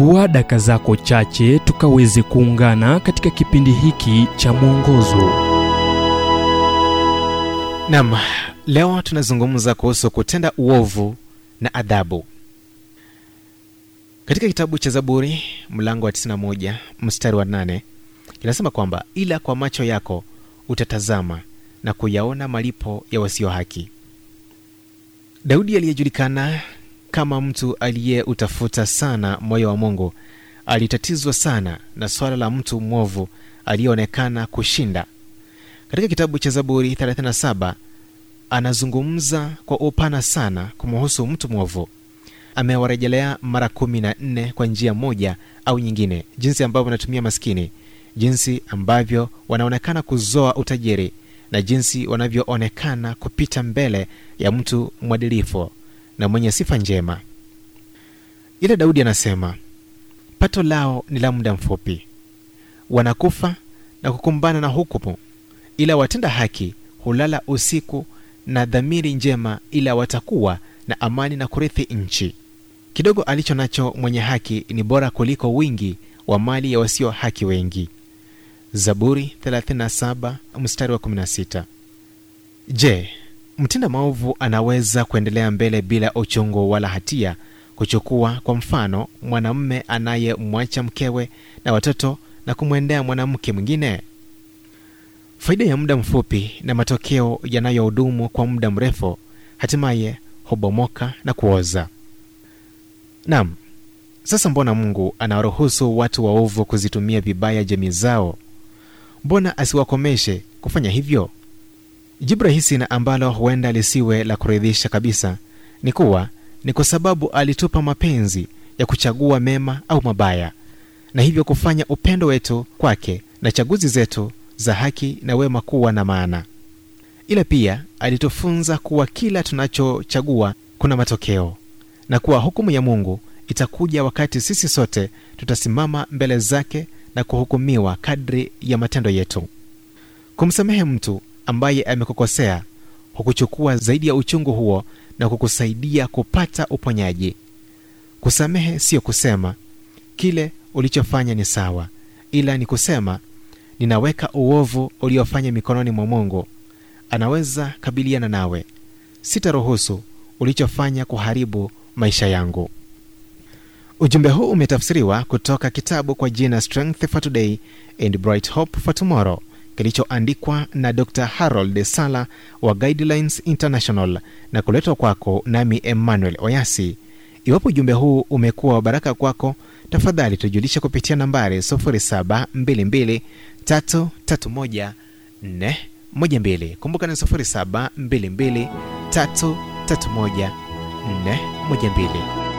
chukua daka zako chache tukaweze kuungana katika kipindi hiki cha mwongozo. Nam leo tunazungumza kuhusu kutenda uovu na adhabu. Katika kitabu cha zaburi mlango wa 91 mstari wa 8 kinasema kwamba ila kwa macho yako utatazama na kuyaona malipo ya wasio haki. Daudi aliyejulikana kama mtu aliyeutafuta sana moyo wa mungu. Alitatizwa sana na swala la mtu mwovu aliyeonekana kushinda. Katika kitabu cha zaburi 37 anazungumza kwa upana sana kumuhusu mtu mwovu. Amewarejelea mara kumi na nne kwa njia moja au nyingine. Jinsi ambavyo wanatumia maskini jinsi ambavyo wanaonekana kuzoa utajiri na jinsi wanavyoonekana kupita mbele ya mtu mwadilifu na mwenye sifa njema. Ila daudi anasema pato lao ni la muda mfupi. Wanakufa na kukumbana na hukumu ila watenda haki hulala usiku na dhamiri njema ila watakuwa na amani na kurithi nchi. Kidogo alicho nacho mwenye haki ni bora kuliko wingi wa mali ya wasio haki wengi. Zaburi 37 mstari wa 16 je mtenda maovu anaweza kuendelea mbele bila uchungu wala hatia kuchukua kwa mfano mwanamme anayemwacha mkewe na watoto na kumwendea mwanamke mwingine. Faida ya muda mfupi na matokeo yanayohudumu kwa muda mrefu hatimaye hubomoka na kuoza. Nam sasa mbona mungu anawaruhusu watu waovu kuzitumia vibaya jamii zao? Mbona asiwakomeshe kufanya hivyo jibu rahisi na ambalo huenda lisiwe la kuridhisha kabisa ni kuwa ni kwa sababu alitupa mapenzi ya kuchagua mema au mabaya na hivyo kufanya upendo wetu kwake na chaguzi zetu za haki na wema kuwa na maana. Ila pia alitufunza kuwa kila tunachochagua kuna matokeo na kuwa hukumu ya mungu itakuja wakati sisi sote tutasimama mbele zake na kuhukumiwa kadri ya matendo yetu. Kumsamehe mtu ambaye amekukosea hukuchukua zaidi ya uchungu huo na kukusaidia kupata uponyaji. Kusamehe siyo kusema kile ulichofanya ni sawa ila ni kusema ninaweka uovu uliofanya mikononi mwa mungu. Anaweza kabiliana nawe. Sitaruhusu ulichofanya kuharibu maisha yangu. Ujumbe huu umetafsiriwa kutoka kitabu kwa jina strength for today and bright hope for tomorrow kilichoandikwa na dr. Harold sala wa guidelines international na kuletwa kwako nami emmanuel oyasi. Iwapo ujumbe huu umekuwa wa baraka kwako tafadhali tujulishe kupitia nambari 722 kumbuka ni 722 331 412